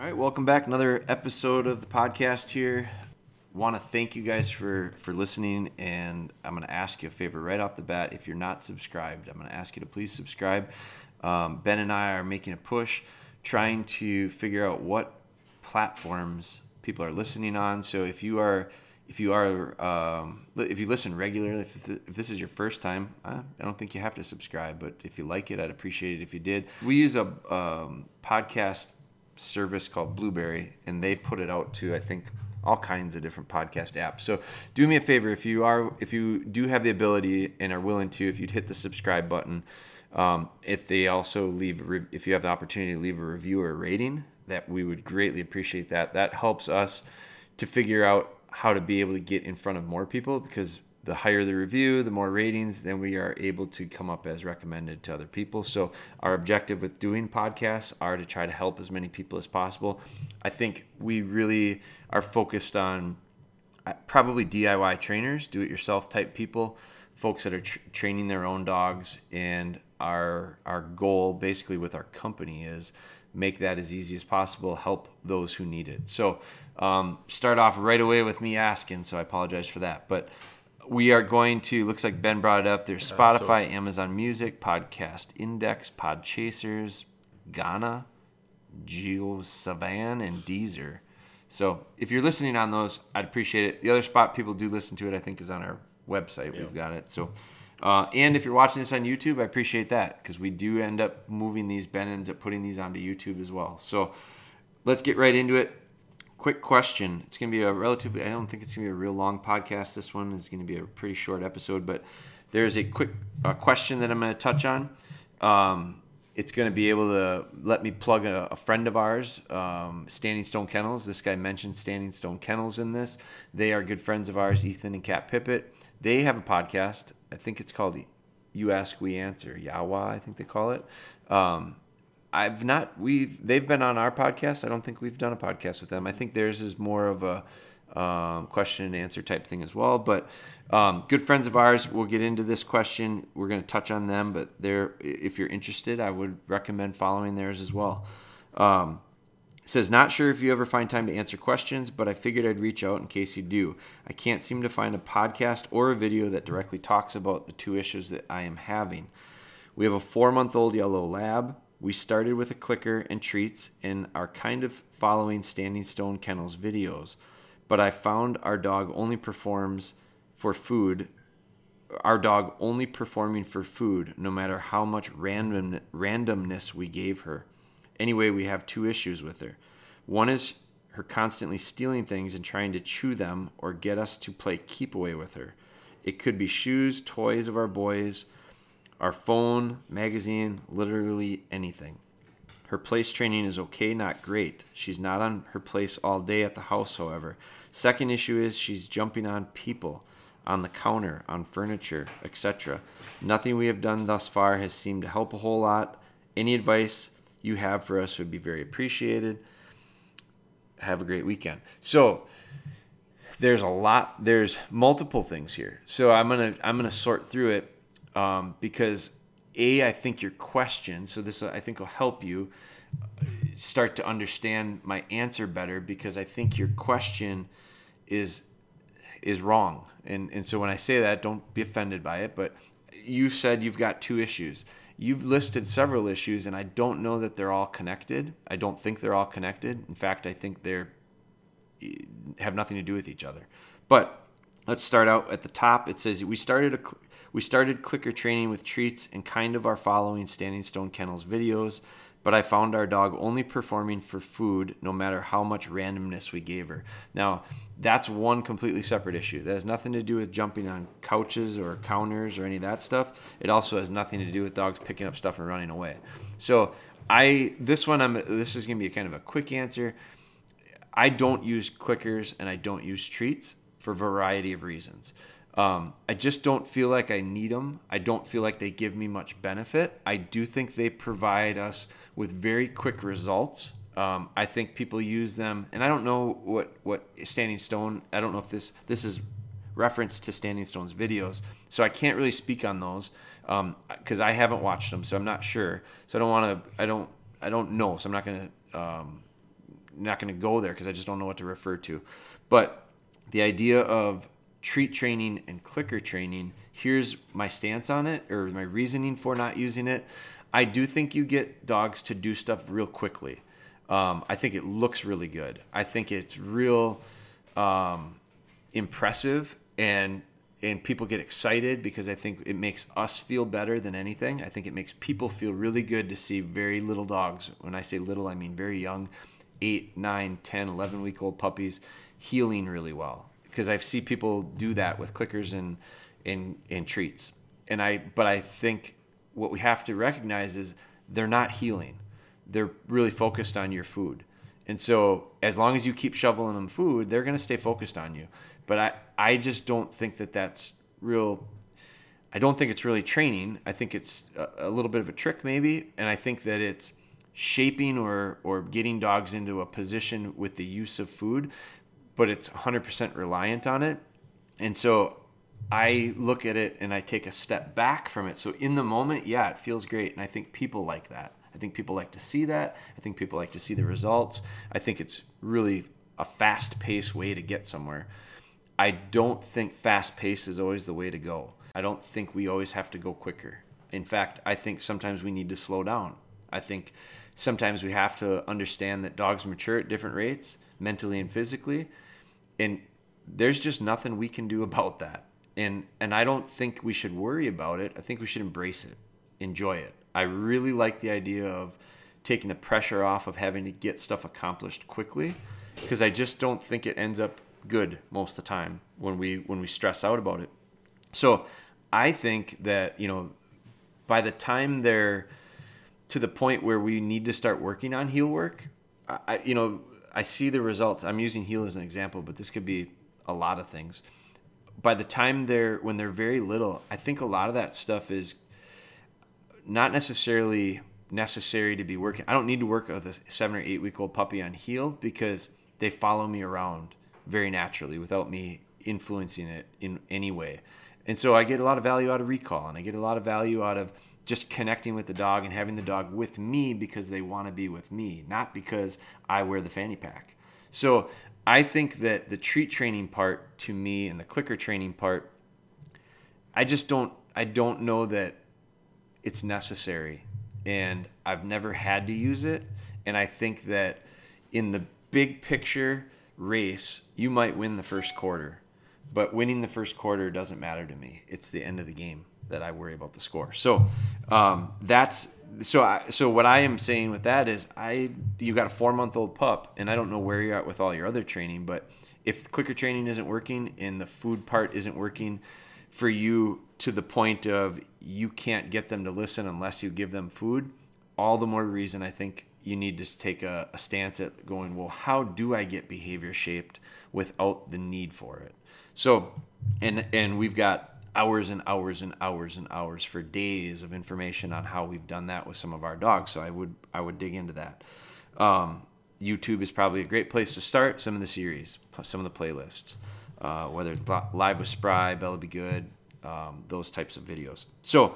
All right, welcome back. Another episode of the podcast here. Want to thank you guys for for listening, and I'm going to ask you a favor right off the bat. If you're not subscribed, I'm going to ask you to please subscribe. Um, ben and I are making a push, trying to figure out what platforms people are listening on. So if you are if you are um, if you listen regularly, if, if this is your first time, uh, I don't think you have to subscribe. But if you like it, I'd appreciate it if you did. We use a um, podcast service called Blubrry, and they put it out to I think all kinds of different podcast apps. So do me a favor if you are if you do have the ability and are willing to, if you'd hit the subscribe button. Um, if they also leave, if you have the opportunity to leave a review or a rating, that we would greatly appreciate that. That helps us to figure out how to be able to get in front of more people because the higher the review, the more ratings, then we are able to come up as recommended to other people. So our objective with doing podcasts are to try to help as many people as possible. I think we really are focused on uh, probably DIY trainers, do-it-yourself type people, folks that are tr- training their own dogs, and our our goal basically with our company is make that as easy as possible, help those who need it. So um, start off right away with me asking, so I apologize for that. But we are going to, looks like Ben brought it up. There's Spotify, so Amazon Music, Podcast Index, Podchasers, Gaana, JioSaavn, and Deezer. So if you're listening on those, I'd appreciate it. The other spot people do listen to it, I think, is on our website. We've got it. So, uh, and if you're watching this on YouTube, I appreciate that because we do end up moving these. Ben ends up putting these onto YouTube as well. So let's get right into it quick question. It's going to be a relatively, I don't think it's going to be a real long podcast. This one is going to be a pretty short episode, but there's a quick uh, question that I'm going to touch on. Um, it's going to be able to let me plug a, a friend of ours, um, Standing Stone Kennels. This guy mentioned Standing Stone Kennels in this. They are good friends of ours, Ethan and Kat Pippett. They have a podcast. I think it's called You Ask, We Answer, Yawa, I think they call it. Um, I've not we've they've been on our podcast. I don't think we've done a podcast with them. I think theirs is more of a um, question and answer type thing as well. But um, good friends of ours. We'll get into this question. We're going to touch on them, but they're if you're interested, I would recommend following theirs as well. Um, says not sure if you ever find time to answer questions, but I figured I'd reach out in case you do. I can't seem to find a podcast or a video that directly talks about the two issues that I am having. We have a four month old yellow lab we started with a clicker and treats and are kind of following Standing Stone Kennels videos, but I found our dog only performs for food. Our dog only performing for food, no matter how much random randomness we gave her. Anyway, we have two issues with her. One is her constantly stealing things and trying to chew them or get us to play keep away with her. It could be shoes, toys of our boys, our phone, magazine, literally anything. Her place training is okay, not great. She's not on her place all day at the house, however. Second issue is she's jumping on people, on the counter, on furniture, etc. Nothing we have done thus far has seemed to help a whole lot. Any advice you have for us would be very appreciated. Have a great weekend. So, there's a lot there's multiple things here. So I'm to I'm to sort through it um, because a I think your question. So this I think will help you start to understand my answer better because I think your question is is wrong. And and so when I say that, don't be offended by it. But you said you've got two issues. You've listed several issues, and I don't know that they're all connected. I don't think they're all connected. In fact, I think they're have nothing to do with each other. But let's start out at the top. It says we started a we started clicker training with treats and kind of are following Standing Stone Kennels videos, but I found our dog only performing for food no matter how much randomness we gave her. Now, that's one completely separate issue. That has nothing to do with jumping on couches or counters or any of that stuff. It also has nothing to do with dogs picking up stuff and running away. So, I this one I'm this is going to be kind of a quick answer. I don't use clickers and I don't use treats for a variety of reasons. Um, I just don't feel like I need them. I don't feel like they give me much benefit. I do think they provide us with very quick results. Um, I think people use them, and I don't know what what Standing Stone. I don't know if this this is reference to Standing Stone's videos, so I can't really speak on those because um, I haven't watched them, so I'm not sure. So I don't want to. I don't. I don't know, so I'm not to um, not to go there because I just don't know what to refer to. But the idea of treat training and clicker training, here's my stance on it or my reasoning for not using it. I do think you get dogs to do stuff real quickly. Um, I think it looks really good. I think it's real um, impressive and and people get excited because I think it makes us feel better than anything. I think it makes people feel really good to see very little dogs. When I say little, I mean very young, 8, 9, 10, 11 week old puppies heeling really well. Because I see people do that with clickers and, and, and treats. And I, but I think what we have to recognize is they're not heeling. They're really focused on your food. And so as long as you keep shoveling them food, they're going to stay focused on you. But I, I just don't think that that's real. I don't think it's really training. I think it's a, a little bit of a trick, maybe. And I think that it's shaping or, or getting dogs into a position with the use of food, but it's 100% reliant on it. And so I look at it and I take a step back from it. So in the moment, yeah, it feels great. And I think people like that. I think people like to see that. I think people like to see the results. I think it's really a fast paced way to get somewhere. I don't think fast pace is always the way to go. I don't think we always have to go quicker. In fact, I think sometimes we need to slow down. I think sometimes we have to understand that dogs mature at different rates, mentally and physically, and there's just nothing we can do about that. And and I don't think we should worry about it. I think we should embrace it, enjoy it. I really like the idea of taking the pressure off of having to get stuff accomplished quickly because I just don't think it ends up good most of the time when we when we stress out about it. So I think that you know by the time they're to the point where we need to start working on heel work, I you know I see the results. I'm using heel as an example, but this could be a lot of things. By the time they're when they're very little, I think a lot of that stuff is not necessarily necessary to be working. I don't need to work with a seven or eight week old puppy on heel because they follow me around very naturally without me influencing it in any way. And so I get a lot of value out of recall and I get a lot of value out of just connecting with the dog and having the dog with me because they want to be with me, not because I wear the fanny pack. So I think that the treat training part to me and the clicker training part, I just don't I don't know that it's necessary. And I've never had to use it. And I think that in the big picture, race, you might win the first quarter, but winning the first quarter doesn't matter to me. It's the end of the game that I worry about the score. So um, that's so. I, so what I am saying with that is, I you got a four month old pup, and I don't know where you're at with all your other training, but if clicker training isn't working and the food part isn't working for you to the point of you can't get them to listen unless you give them food, all the more reason I think you need to take a, a stance at going, well, how do I get behavior shaped without the need for it? So, and and we've got hours and hours and hours and hours for days of information on how we've done that with some of our dogs. So I would I would dig into that. Um, YouTube is probably a great place to start some of the series, some of the playlists, uh, whether it's live with Spry, Bella Be Good, um, those types of videos. So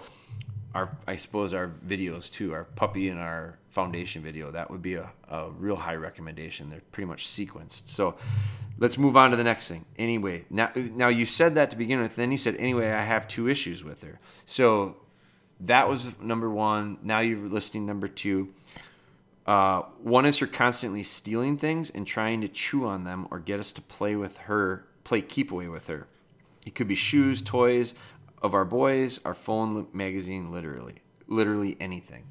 our I suppose our videos too, our puppy and our foundation video, that would be a, a real high recommendation. They're pretty much sequenced. So let's move on to the next thing. Anyway, now now you said that to begin with, then you said anyway, I have two issues with her. So that was number one. Now you're listing number two. Uh, one is her constantly stealing things and trying to chew on them or get us to play with her, play keep away with her. It could be shoes, toys, of our boys, our phone, magazine, literally, literally anything.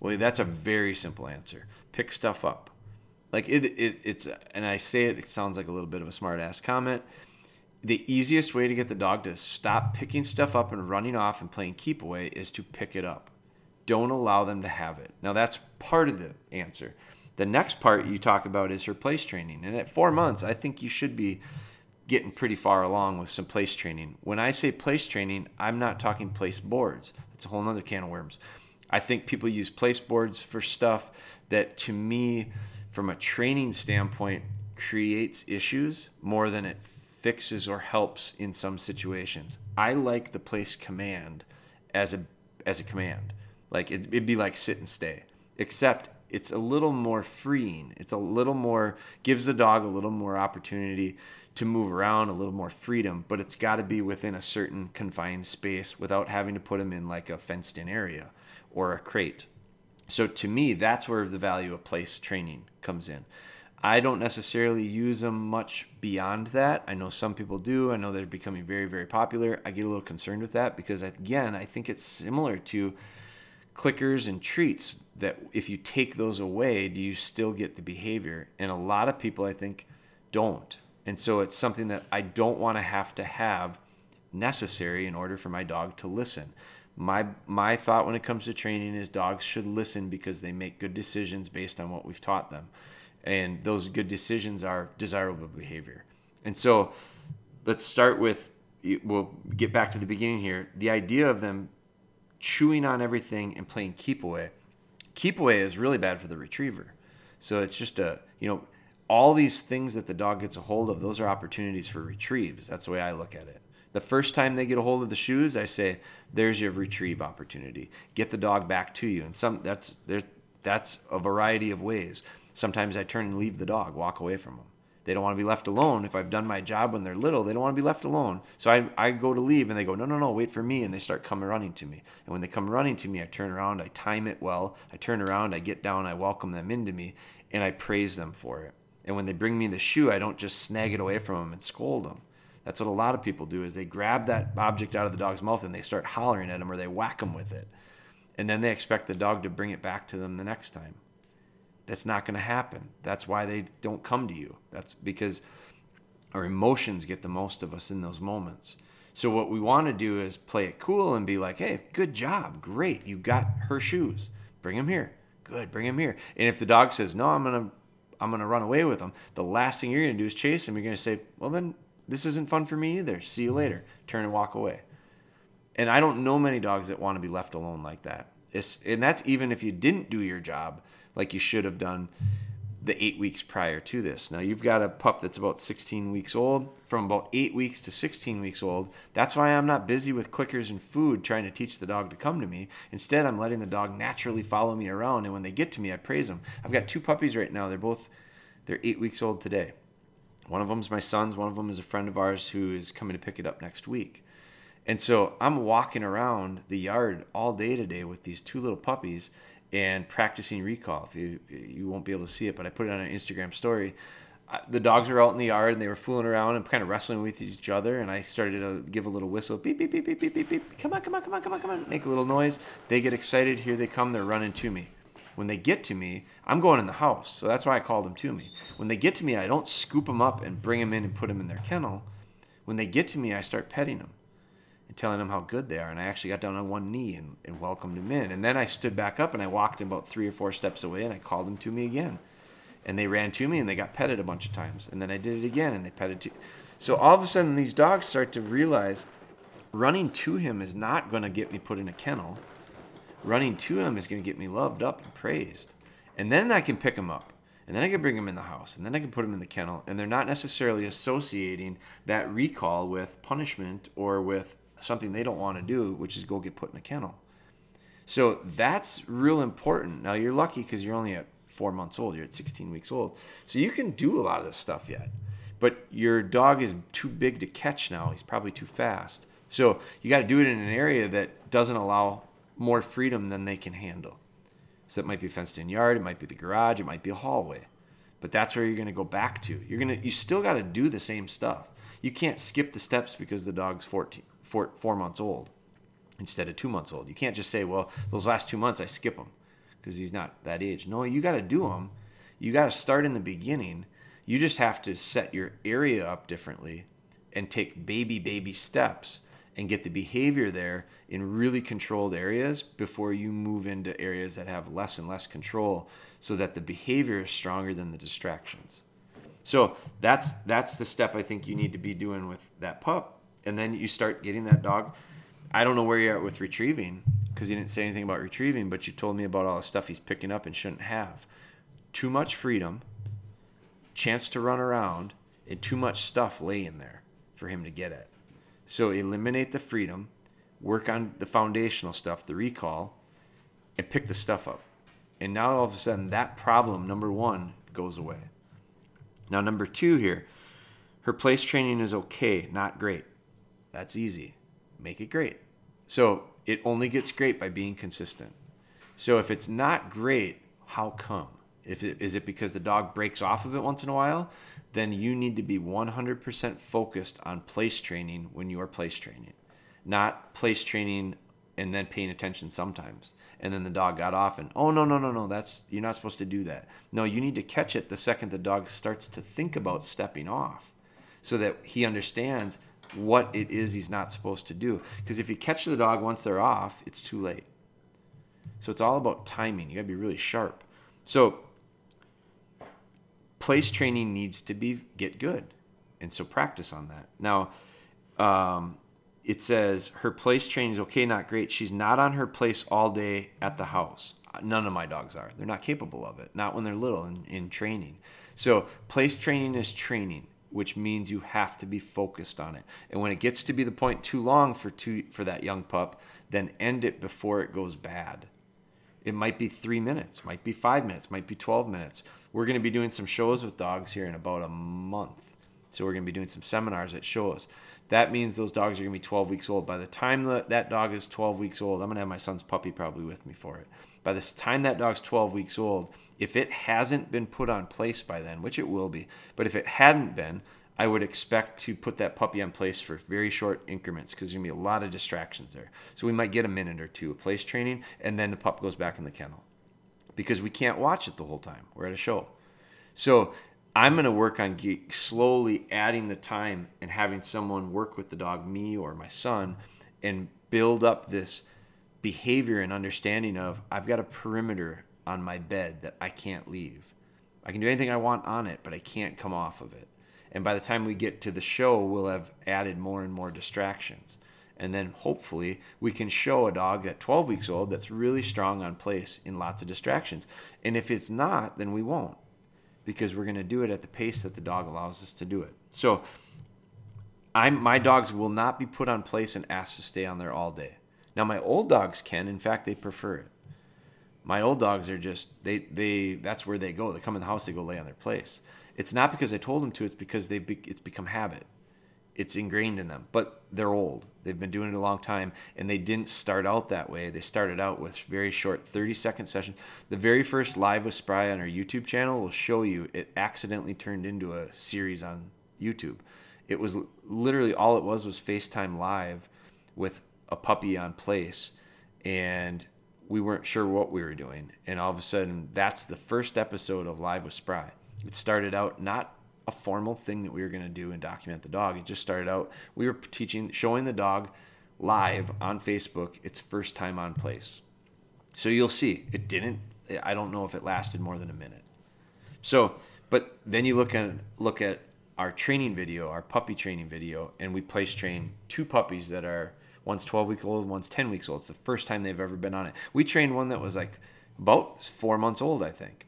Well, that's a very simple answer. Pick stuff up. Like it, it it's, and I say it, it sounds like a little bit of a smart ass comment. The easiest way to get the dog to stop picking stuff up and running off and playing keep away is to pick it up. Don't allow them to have it. Now, that's part of the answer. The next part you talk about is her place training. And at four months, I think you should be getting pretty far along with some place training. When I say place training, I'm not talking place boards. That's a whole other can of worms. I think people use place boards for stuff that to me, from a training standpoint, creates issues more than it fixes or helps in some situations. I like the place command as a as a command. Like it, it'd be like sit and stay. Except it's a little more freeing. It's a little more gives the dog a little more opportunity to move around, a little more freedom, but it's got to be within a certain confined space without having to put him in like a fenced in area or a crate. So to me, that's where the value of place training comes in. I don't necessarily use them much beyond that. I know some people do. I know they're becoming very, very popular. I get a little concerned with that because, again, I think it's similar to clickers and treats that if you take those away, do you still get the behavior? And a lot of people, I think, don't. And so it's something that I don't want to have to have necessary in order for my dog to listen. My my thought when it comes to training is dogs should listen because they make good decisions based on what we've taught them and those good decisions are desirable behavior. And so let's start with we'll get back to the beginning here. The idea of them chewing on everything and playing keep away. Keep away is really bad for the retriever. So it's just a, you know, all these things that the dog gets a hold of, those are opportunities for retrieves. That's the way I look at it. The first time they get a hold of the shoes, I say, "There's your retrieve opportunity. Get the dog back to you." And some that's there that's a variety of ways. Sometimes I turn and leave the dog, walk away from them. They don't want to be left alone. If I've done my job when they're little, they don't want to be left alone. So I, I go to leave and they go, no, no, no, wait for me. And they start coming running to me. And when they come running to me, I turn around, I time it well. I turn around, I get down, I welcome them into me, and I praise them for it. And when they bring me the shoe, I don't just snag it away from them and scold them. That's what a lot of people do is they grab that object out of the dog's mouth and they start hollering at them or they whack them with it. And then they expect the dog to bring it back to them the next time. That's not going to happen. That's why they don't come to you. That's because our emotions get the most of us in those moments. So what we want to do is play it cool and be like, "Hey, good job. Great. You got her shoes. Bring them here. Good. Bring them here." And if the dog says, "No, I'm going to I'm going to run away with them." The last thing you're going to do is chase him. You're going to say, "Well, then this isn't fun for me either. See you mm-hmm. later." Turn and walk away. And I don't know many dogs that want to be left alone like that. It's, and that's even if you didn't do your job like you should have done the eight weeks prior to this. Now you've got a pup that's about 16 weeks old, from about eight weeks to 16 weeks old. That's why I'm not busy with clickers and food trying to teach the dog to come to me. Instead, I'm letting the dog naturally follow me around, and when they get to me, I praise them. I've got two puppies right now. They're both they're eight weeks old today. One of them is my son's. One of them is a friend of ours who is coming to pick it up next week. And so I'm walking around the yard all day today with these two little puppies and practicing recall. If you you won't be able to see it, but I put it on an Instagram story. The dogs were out in the yard and they were fooling around and kind of wrestling with each other. And I started to give a little whistle, beep beep beep beep beep beep beep. Come on, come on, come on, come on, come on. Make a little noise. They get excited. Here they come. They're running to me. When they get to me, I'm going in the house. So that's why I called them to me. When they get to me, I don't scoop them up and bring them in and put them in their kennel. When they get to me, I start petting them and telling them how good they are. And I actually got down on one knee and, and welcomed him in. And then I stood back up and I walked about three or four steps away and I called them to me again. And they ran to me and they got petted a bunch of times. And then I did it again and they petted to. So all of a sudden, these dogs start to realize running to him is not going to get me put in a kennel. Running to him is going to get me loved up and praised. And then I can pick him up and then I can bring him in the house, and then I can put him in the kennel, and they're not necessarily associating that recall with punishment or with something they don't want to do, which is go get put in a kennel. So that's real important. Now you're lucky because you're only at four months old. You're at 16 weeks old, so you can do a lot of this stuff yet. But your dog is too big to catch now. He's probably too fast. So you got to do it in an area that doesn't allow more freedom than they can handle. So it might be a fenced in yard, it might be the garage, it might be a hallway. But that's where you're going to go back to. You're going to you still got to do the same stuff. You can't skip the steps because the dog's 14 four, four months old instead of two months old. You can't just say, well, those last two months I skip them because he's not that age. No, you got to do them. You got to start in the beginning. You just have to set your area up differently and take baby, baby steps and get the behavior there in really controlled areas before you move into areas that have less and less control so that the behavior is stronger than the distractions. So that's that's the step I think you need to be doing with that pup and then you start getting that dog. I don't know where you're at with retrieving because you didn't say anything about retrieving, but you told me about all the stuff he's picking up and shouldn't have. Too much freedom, chance to run around, and too much stuff laying there for him to get at. So eliminate the freedom, work on the foundational stuff, the recall, and pick the stuff up. And now all of a sudden, that problem, number one, goes away. Now, number two here, her place training is okay, not great. That's easy. Make it great. So it only gets great by being consistent. So if it's not great, how come? If it, is it because the dog breaks off of it once in a while? Then you need to be 100% focused on place training when you are place training, not place training and then paying attention sometimes. And then the dog got off and oh no no no no that's you're not supposed to do that. No, you need to catch it the second the dog starts to think about stepping off, so that he understands what it is he's not supposed to do. Because if you catch the dog once they're off, it's too late. So it's all about timing. You got to be really sharp. So place training needs to be get good, and so practice on that. Now, um, it says her place training is okay, not great. She's not on her place all day at the house. None of my dogs are. They're not capable of it. Not when they're little in, in training. So place training is training which means you have to be focused on it. And when it gets to be the point too long for two, for that young pup, then end it before it goes bad. It might be three minutes, might be five minutes, might be 12 minutes. We're going to be doing some shows with dogs here in about a month. So we're going to be doing some seminars at shows. That means those dogs are going to be 12 weeks old. By the time that dog is 12 weeks old, I'm going to have my son's puppy probably with me for it. By the time that dog's 12 weeks old, if it hasn't been put on place by then, which it will be, but if it hadn't been, I would expect to put that puppy on place for very short increments because there's gonna be a lot of distractions there. So we might get a minute or two of place training, and then the pup goes back in the kennel because we can't watch it the whole time. We're at a show. So I'm gonna work on slowly adding the time and having someone work with the dog, me or my son, and build up this behavior and understanding of I've got a perimeter on my bed that I can't leave. I can do anything I want on it, but I can't come off of it. And by the time we get to the show, we'll have added more and more distractions. And then hopefully we can show a dog at 12 weeks old that's really strong on place in lots of distractions. And if it's not, then we won't because we're going to do it at the pace that the dog allows us to do it. So I'm, my dogs will not be put on place and asked to stay on there all day. Now my old dogs can, in fact, they prefer it my old dogs are just they they that's where they go. They come in the house, they go lay on their place. It's not because I told them to. It's because they be, it's become habit. It's ingrained in them. But they're old. They've been doing it a long time, and they didn't start out that way. They started out with very short 30 second sessions. The very first live with Spry on our YouTube channel will show you it accidentally turned into a series on YouTube. It was literally all it was was FaceTime live with a puppy on place and we weren't sure what we were doing. And all of a sudden, that's the first episode of Live with Spry. It started out not a formal thing that we were going to do and document the dog. It just started out, we were teaching, showing the dog live on Facebook its first time on place. So you'll see, it didn't, I don't know if it lasted more than a minute. So, but then you look at, look at our training video, our puppy training video, and we place train two puppies that are One's 12 weeks old, one's 10 weeks old. It's the first time they've ever been on it. We trained one that was like about four months old, I think.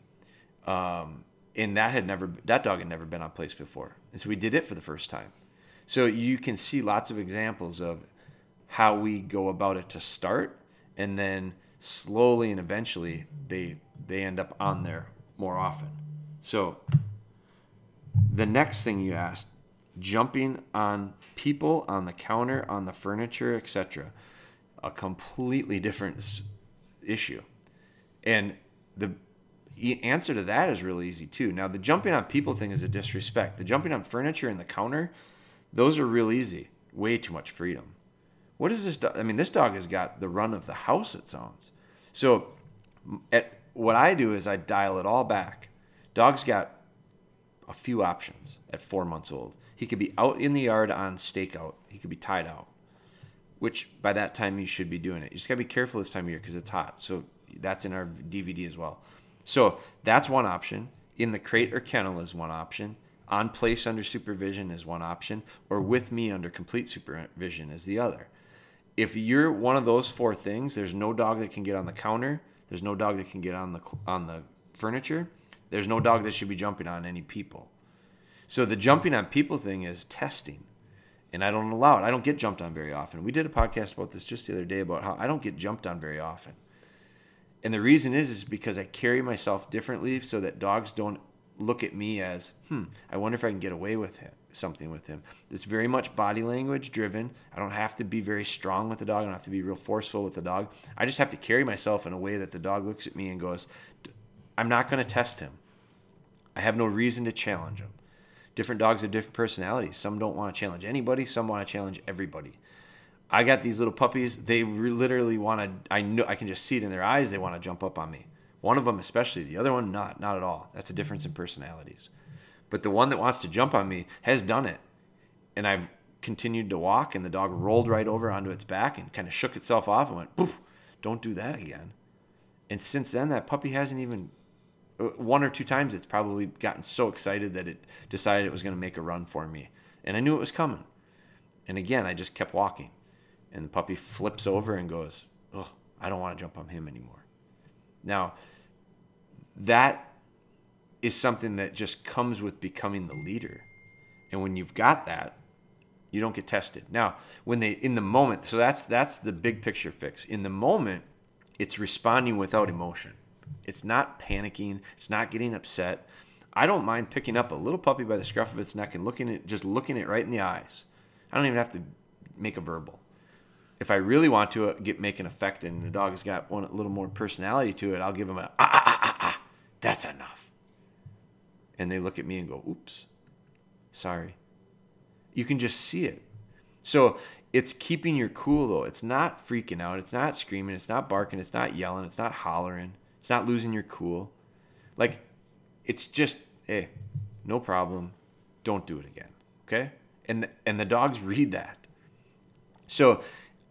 Um, and that had never, that dog had never been on place before. And so we did it for the first time. So you can see lots of examples of how we go about it to start and then slowly and eventually they they end up on there more often. So the next thing you asked, jumping on people on the counter, on the furniture, etc. A completely different issue. And the answer to that is really easy too. Now, the jumping on people thing is a disrespect. The jumping on furniture and the counter, those are real easy. Way too much freedom. What is this? Dog? I mean, this dog has got the run of the house, it sounds. So, at, what I do is I dial it all back. Dog's got a few options at four months old. He could be out in the yard on stakeout. He could be tied out, which by that time you should be doing it. You just gotta be careful this time of year because it's hot. So that's in our DVD as well. So that's one option. In the crate or kennel is one option. On place under supervision is one option, or with me under complete supervision is the other. If you're one of those four things, there's no dog that can get on the counter. There's no dog that can get on the on the furniture. There's no dog that should be jumping on any people. So the jumping on people thing is testing. And I don't allow it. I don't get jumped on very often. We did a podcast about this just the other day about how I don't get jumped on very often. And the reason is is because I carry myself differently so that dogs don't look at me as, hmm, I wonder if I can get away with him, something with him. It's very much body language driven. I don't have to be very strong with the dog. I don't have to be real forceful with the dog. I just have to carry myself in a way that the dog looks at me and goes, I'm not going to test him. I have no reason to challenge him. Different dogs have different personalities. Some don't want to challenge anybody, some want to challenge everybody. I got these little puppies. They literally want to. I know I can just see it in their eyes. They want to jump up on me. One of them, especially. The other one, not. Not at all. That's a difference in personalities. But the one that wants to jump on me has done it, and I've continued to walk, and the dog rolled right over onto its back and kind of shook itself off and went, "Poof! Don't do that again." And since then, that puppy hasn't even. Uh, one or two times, it's probably gotten so excited that it decided it was going to make a run for me, and I knew it was coming. And again, I just kept walking and the puppy flips over and goes, "Oh, I don't want to jump on him anymore." Now, that is something that just comes with becoming the leader. And when you've got that, you don't get tested. Now, when they in the moment, so that's that's the big picture fix. In the moment, it's responding without emotion. It's not panicking, it's not getting upset. I don't mind picking up a little puppy by the scruff of its neck and looking at just looking it right in the eyes. I don't even have to make a verbal if I really want to uh, get make an effect and the dog has got one a little more personality to it, I'll give him a ah, ah, ah, ah, ah. that's enough. And they look at me and go, oops, sorry. You can just see it. So it's keeping your cool though. It's not freaking out. It's not screaming. It's not barking. It's not yelling. It's not hollering. It's not losing your cool. Like it's just, hey, no problem. Don't do it again. Okay? And and the dogs read that. So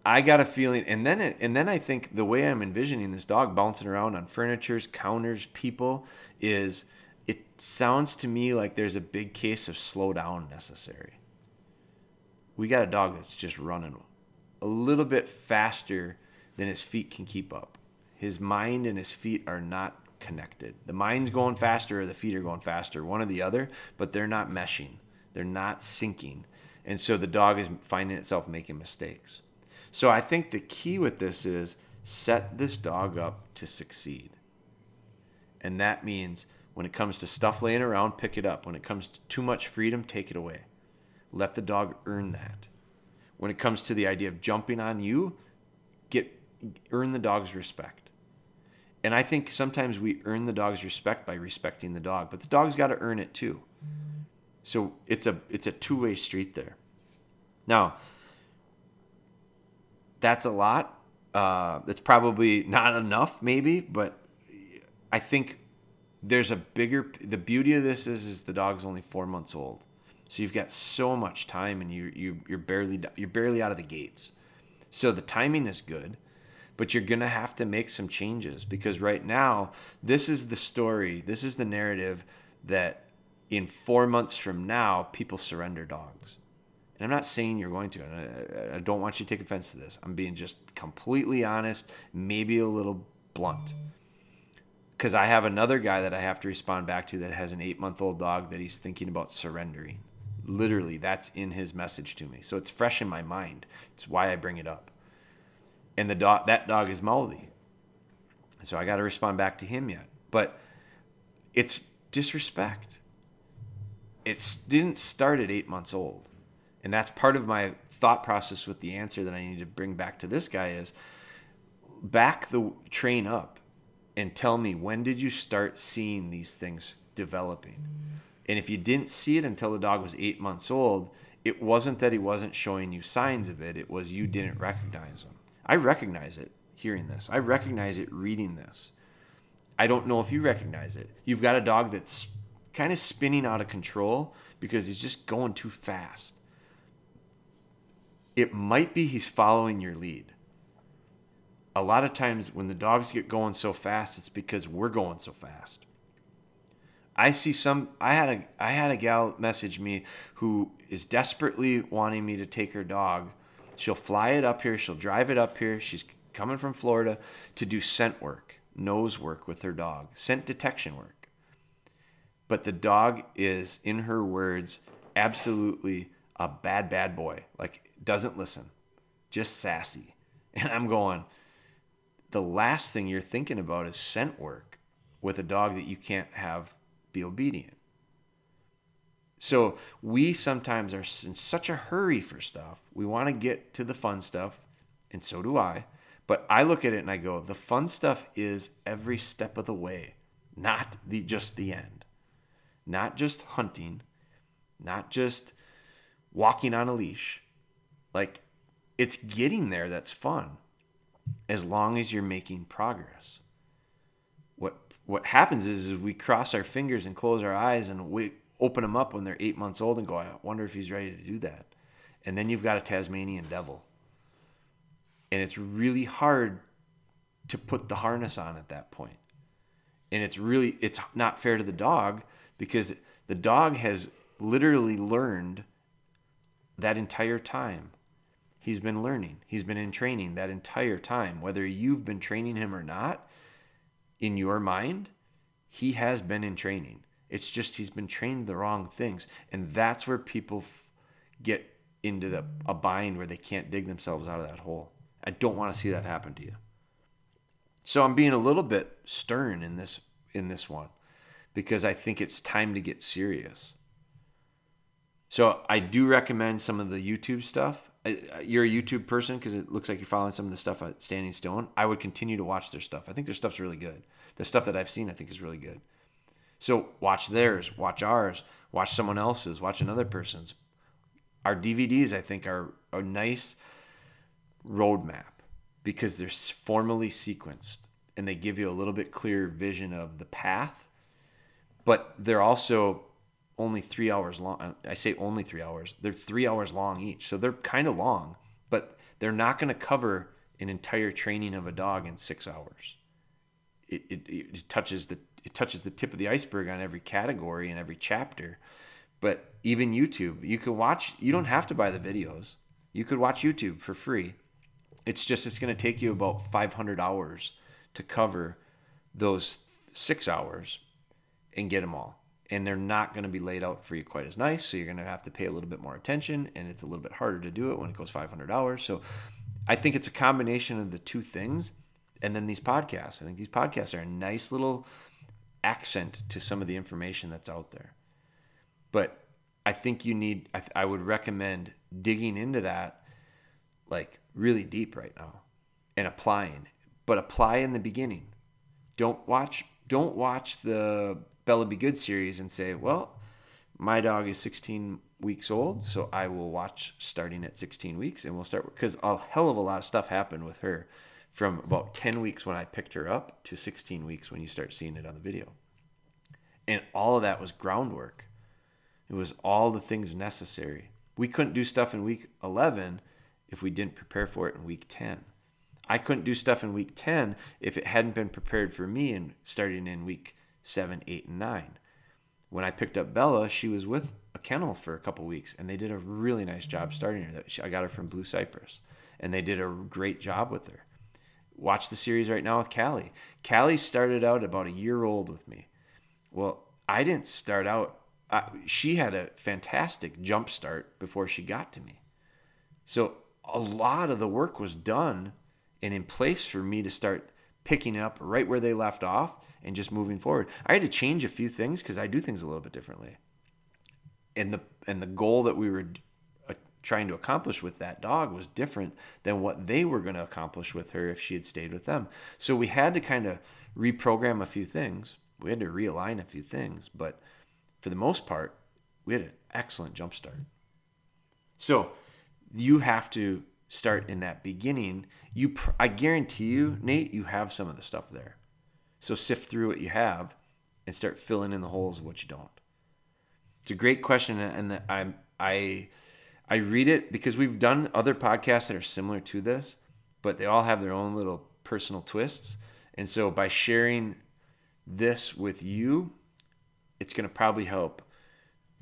I got a feeling, and then it, and then I think the way I'm envisioning this dog bouncing around on furnitures, counters, people is it sounds to me like there's a big case of slow down necessary. We got a dog that's just running a little bit faster than his feet can keep up. His mind and his feet are not connected. The mind's going faster or the feet are going faster, one or the other, but they're not meshing. They're not syncing. And so the dog is finding itself making mistakes. So I think the key with this is set this dog up to succeed. And that means when it comes to stuff laying around, pick it up. When it comes to too much freedom, take it away. Let the dog earn that. When it comes to the idea of jumping on you, get earn the dog's respect. And I think sometimes we earn the dog's respect by respecting the dog, but the dog's got to earn it too. So it's a it's a two-way street there. Now, that's a lot. Uh, that's probably not enough, maybe, but I think there's a bigger. The beauty of this is, is the dog's only four months old, so you've got so much time, and you you you're barely you're barely out of the gates. So the timing is good, but you're gonna have to make some changes because right now this is the story, this is the narrative that in four months from now people surrender dogs. And I'm not saying you're going to. And I, I don't want you to take offense to this. I'm being just completely honest, maybe a little blunt. Because I have another guy that I have to respond back to that has an eight month old dog that he's thinking about surrendering. Literally, that's in his message to me. So it's fresh in my mind. It's why I bring it up. And the dog, that dog is mouthy. So I got to respond back to him yet. But it's disrespect. It didn't start at eight months old and that's part of my thought process with the answer that I need to bring back to this guy is back the train up and tell me when did you start seeing these things developing? And if you didn't see it until the dog was eight months old, it wasn't that he wasn't showing you signs of it, it was you didn't recognize them. I recognize it hearing this, I recognize it reading this. I don't know if you recognize it. You've got a dog that's kind of spinning out of control because he's just going too fast it might be he's following your lead. A lot of times when the dogs get going so fast, it's because we're going so fast. I see some I had a I had a gal message me who is desperately wanting me to take her dog. She'll fly it up here, she'll drive it up here. She's coming from Florida to do scent work, nose work with her dog, scent detection work. But the dog is in her words absolutely a bad bad boy. Like doesn't listen, just sassy. And I'm going, the last thing you're thinking about is scent work with a dog that you can't have be obedient. So we sometimes are in such a hurry for stuff. We want to get to the fun stuff, and so do I. But I look at it and I go, the fun stuff is every step of the way, not the just the end. Not just hunting, not just walking on a leash. Like it's getting there that's fun as long as you're making progress. What what happens is, is we cross our fingers and close our eyes and we open them up when they're eight months old and go, I wonder if he's ready to do that. And then you've got a Tasmanian devil. And it's really hard to put the harness on at that point. And it's really, it's not fair to the dog because the dog has literally learned that entire time. He's been learning. He's been in training that entire time. Whether you've been training him or not, in your mind, he has been in training. It's just he's been trained the wrong things. And that's where people f- get into the, a bind where they can't dig themselves out of that hole. I don't want to see that happen to you. So I'm being a little bit stern in this in this one because I think it's time to get serious. So I do recommend some of the YouTube stuff. You're a YouTube person because it looks like you're following some of the stuff at Standing Stone. I would continue to watch their stuff. I think their stuff's really good. The stuff that I've seen, I think, is really good. So watch theirs, watch ours, watch someone else's, watch another person's. Our DVDs, I think, are a nice roadmap because they're formally sequenced and they give you a little bit clearer vision of the path. But they're also only three hours long. Uh, I say only three hours. They're three hours long each. So they're kind of long, but they're not going to cover an entire training of a dog in six hours. It, it, it touches the it touches the tip of the iceberg on every category and every chapter. But even YouTube, you can watch. You don't have to buy the videos. You could watch YouTube for free. It's just it's going to take you about 500 hours to cover those six hours and get them all. And they're not going to be laid out for you quite as nice. So you're going to have to pay a little bit more attention, and it's a little bit harder to do it when it goes $500. So I think it's a combination of the two things. And then these podcasts. I think these podcasts are a nice little accent to some of the information that's out there. But I think you need, I, th- I would recommend digging into that like really deep right now and applying, but apply in the beginning. Don't watch, don't watch the Bella Be Good series and say, well, my dog is 16 weeks old, so I will watch starting at 16 weeks and we'll start because a hell of a lot of stuff happened with her from about 10 weeks when I picked her up to 16 weeks when you start seeing it on the video. And all of that was groundwork. It was all the things necessary. We couldn't do stuff in week 11 if we didn't prepare for it in week 10. I couldn't do stuff in week 10 if it hadn't been prepared for me and starting in week 7, 8, and 9. When I picked up Bella, she was with a kennel for a couple weeks and they did a really nice job starting her. I got her from Blue Cypress and they did a great job with her watch the series right now with Callie. Callie started out about a year old with me. Well, I didn't start out. Uh, she had a fantastic jump start before she got to me. So a lot of the work was done and in place for me to start picking up right where they left off and just moving forward. I had to change a few things because I do things a little bit differently. And the and the goal that we were uh, trying to accomplish with that dog was different than what they were going to accomplish with her if she had stayed with them. So we had to kind of reprogram a few things. We had to realign a few things, but for the most part, we had an excellent jump start. So you have to start in that beginning. You, I guarantee you, Nate, you have some of the stuff there. So sift through what you have and start filling in the holes of what you don't. It's a great question, and I, I I read it because we've done other podcasts that are similar to this, but they all have their own little personal twists. And so by sharing this with you, it's going to probably help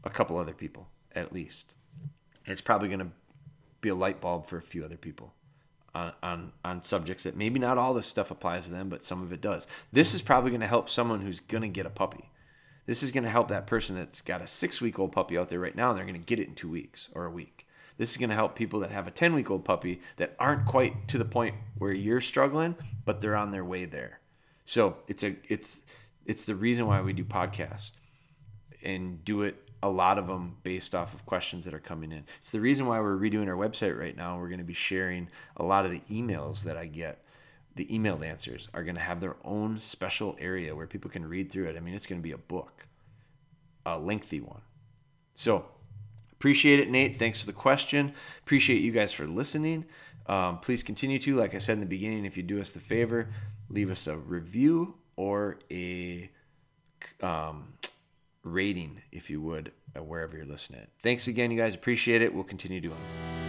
a couple other people at least. It's probably going to be a light bulb for a few other people on, on, on subjects that maybe not all this stuff applies to them, but some of it does. This is probably going to help someone who's going to get a puppy. This is going to help that person that's got a six week old puppy out there right now, and they're going to get it in two weeks or a week. This is going to help people that have a 10 week old puppy that aren't quite to the point where you're struggling, but they're on their way there. So it's a it's it's the reason why we do podcasts and do it a lot of them based off of questions that are coming in. It's the reason why we're redoing our website right now. We're going to be sharing a lot of the emails that I get. The emailed answers are going to have their own special area where people can read through it. I mean, it's going to be a book, a lengthy one. So, appreciate it, Nate. Thanks for the question. Appreciate you guys for listening. Um, please continue to, like I said in the beginning, if you do us the favor, leave us a review or a um, rating, if you would, uh, wherever you're listening. Thanks again, you guys. Appreciate it. We'll continue doing it.